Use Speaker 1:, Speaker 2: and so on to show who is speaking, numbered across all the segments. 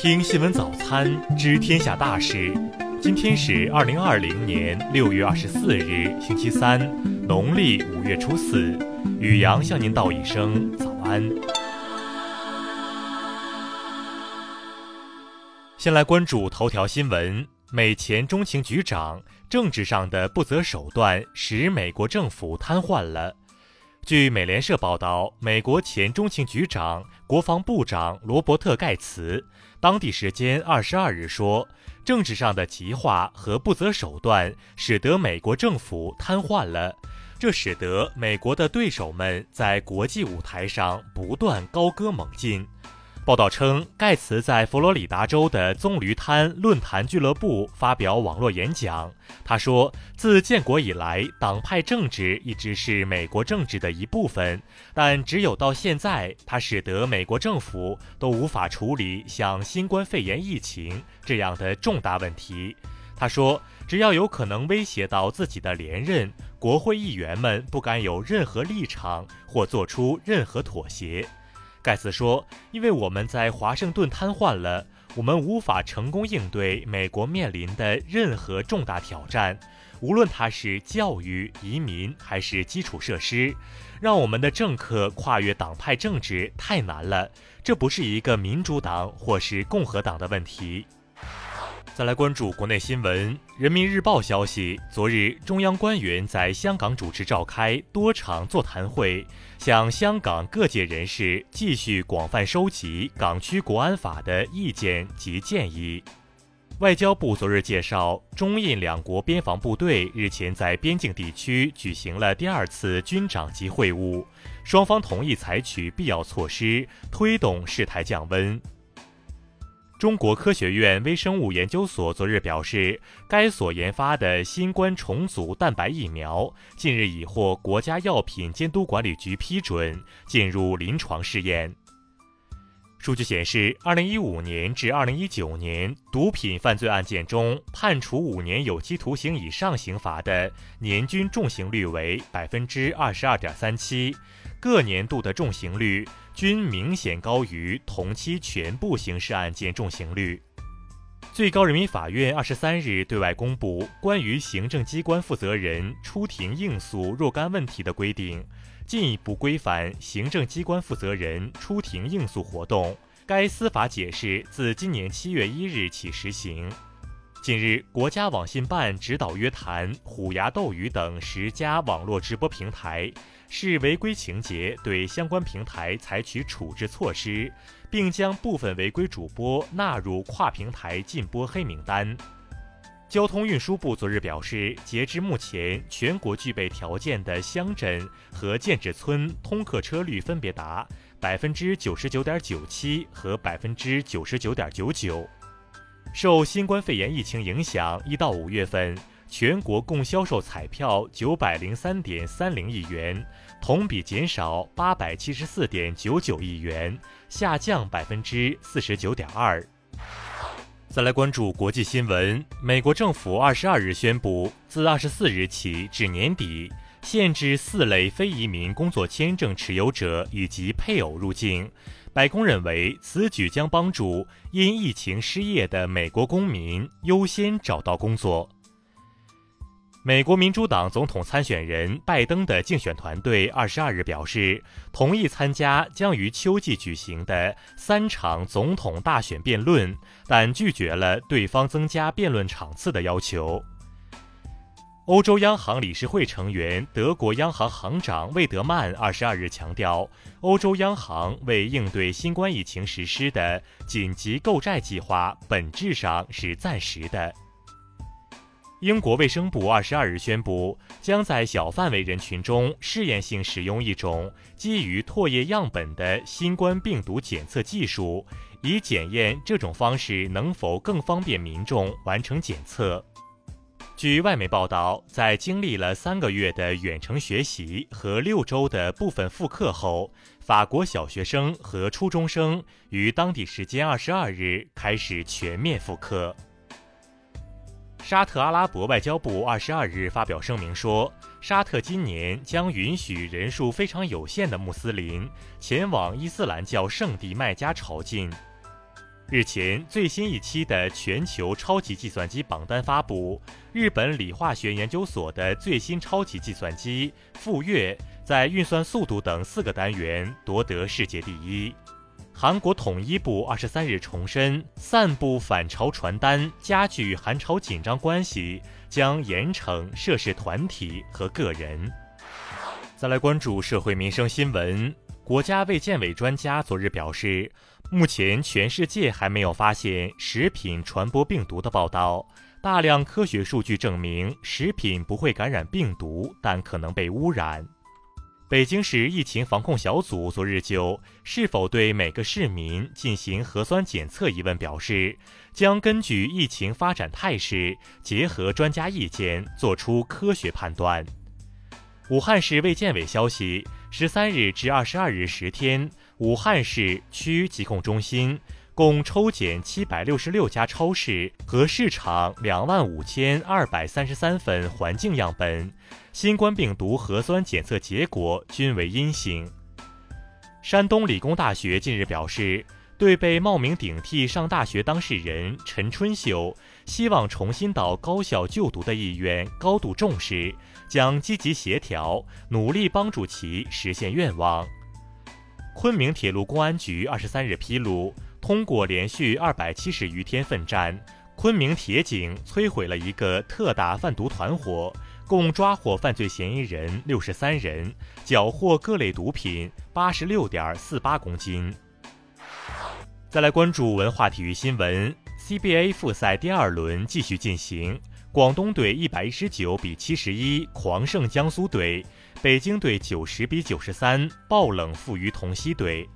Speaker 1: 听新闻早餐知天下大事。今天是二零二零年六月二十四日，星期三，农历五月初四。宇阳向您道一声早安。先来关注头条新闻：美前中情局长政治上的不择手段，使美国政府瘫痪了。据美联社报道，美国前中情局长、国防部长罗伯特·盖茨当地时间二十二日说，政治上的极化和不择手段使得美国政府瘫痪了，这使得美国的对手们在国际舞台上不断高歌猛进。报道称，盖茨在佛罗里达州的棕榈滩论坛俱乐部发表网络演讲。他说：“自建国以来，党派政治一直是美国政治的一部分，但只有到现在，它使得美国政府都无法处理像新冠肺炎疫情这样的重大问题。”他说：“只要有可能威胁到自己的连任，国会议员们不敢有任何立场或做出任何妥协。”盖茨说：“因为我们在华盛顿瘫痪了，我们无法成功应对美国面临的任何重大挑战，无论它是教育、移民还是基础设施。让我们的政客跨越党派政治太难了，这不是一个民主党或是共和党的问题。”再来关注国内新闻，《人民日报》消息，昨日中央官员在香港主持召开多场座谈会，向香港各界人士继续广泛收集港区国安法的意见及建议。外交部昨日介绍，中印两国边防部队日前在边境地区举行了第二次军长级会晤，双方同意采取必要措施，推动事态降温。中国科学院微生物研究所昨日表示，该所研发的新冠重组蛋白疫苗近日已获国家药品监督管理局批准进入临床试验。数据显示，二零一五年至二零一九年毒品犯罪案件中，判处五年有期徒刑以上刑罚的年均重刑率为百分之二十二点三七，各年度的重刑率。均明显高于同期全部刑事案件重刑率。最高人民法院二十三日对外公布关于行政机关负责人出庭应诉若干问题的规定，进一步规范行政机关负责人出庭应诉活动。该司法解释自今年七月一日起实行。近日，国家网信办指导约谈虎牙斗鱼等十家网络直播平台。视违规情节，对相关平台采取处置措施，并将部分违规主播纳入跨平台禁播黑名单。交通运输部昨日表示，截至目前，全国具备条件的乡镇和建制村通客车率分别达百分之九十九点九七和百分之九十九点九九。受新冠肺炎疫情影响，一到五月份。全国共销售彩票九百零三点三零亿元，同比减少八百七十四点九九亿元，下降百分之四十九点二。再来关注国际新闻，美国政府二十二日宣布，自二十四日起至年底，限制四类非移民工作签证持有者以及配偶入境。白宫认为，此举将帮助因疫情失业的美国公民优先找到工作。美国民主党总统参选人拜登的竞选团队二十二日表示，同意参加将于秋季举行的三场总统大选辩论，但拒绝了对方增加辩论场次的要求。欧洲央行理事会成员德国央行行长魏德曼二十二日强调，欧洲央行为应对新冠疫情实施的紧急购债计划本质上是暂时的。英国卫生部二十二日宣布，将在小范围人群中试验性使用一种基于唾液样本的新冠病毒检测技术，以检验这种方式能否更方便民众完成检测。据外媒报道，在经历了三个月的远程学习和六周的部分复课后，法国小学生和初中生于当地时间二十二日开始全面复课。沙特阿拉伯外交部二十二日发表声明说，沙特今年将允许人数非常有限的穆斯林前往伊斯兰教圣地麦加朝觐。日前，最新一期的全球超级计算机榜单发布，日本理化学研究所的最新超级计算机富岳在运算速度等四个单元夺得世界第一。韩国统一部二十三日重申，散布反朝传单加剧韩朝紧张关系，将严惩涉事团体和个人。再来关注社会民生新闻，国家卫健委专家昨日表示。目前，全世界还没有发现食品传播病毒的报道。大量科学数据证明，食品不会感染病毒，但可能被污染。北京市疫情防控小组昨日就是否对每个市民进行核酸检测一问表示，将根据疫情发展态势，结合专家意见，做出科学判断。武汉市卫健委消息，十三日至二十二日十天。武汉市区疾控中心共抽检七百六十六家超市和市场两万五千二百三十三份环境样本，新冠病毒核酸检测结果均为阴性。山东理工大学近日表示，对被冒名顶替上大学当事人陈春秀希望重新到高校就读的意愿高度重视，将积极协调，努力帮助其实现愿望。昆明铁路公安局二十三日披露，通过连续二百七十余天奋战，昆明铁警摧毁了一个特大贩毒团伙，共抓获犯罪嫌疑人六十三人，缴获各类毒品八十六点四八公斤。再来关注文化体育新闻，CBA 复赛第二轮继续进行，广东队一百一十九比七十一狂胜江苏队。北京队九十比九十三爆冷负于同曦队。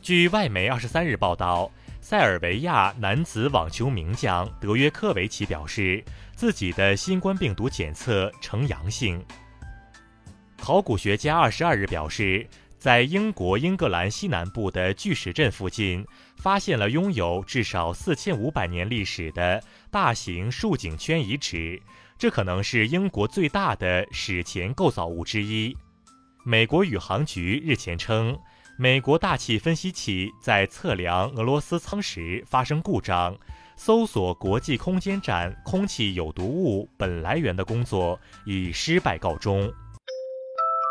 Speaker 1: 据外媒二十三日报道，塞尔维亚男子网球名将德约科维奇表示，自己的新冠病毒检测呈阳性。考古学家二十二日表示，在英国英格兰西南部的巨石阵附近，发现了拥有至少四千五百年历史的大型竖井圈遗址。这可能是英国最大的史前构造物之一。美国宇航局日前称，美国大气分析器在测量俄罗斯舱时发生故障，搜索国际空间站空气有毒物本来源的工作以失败告终。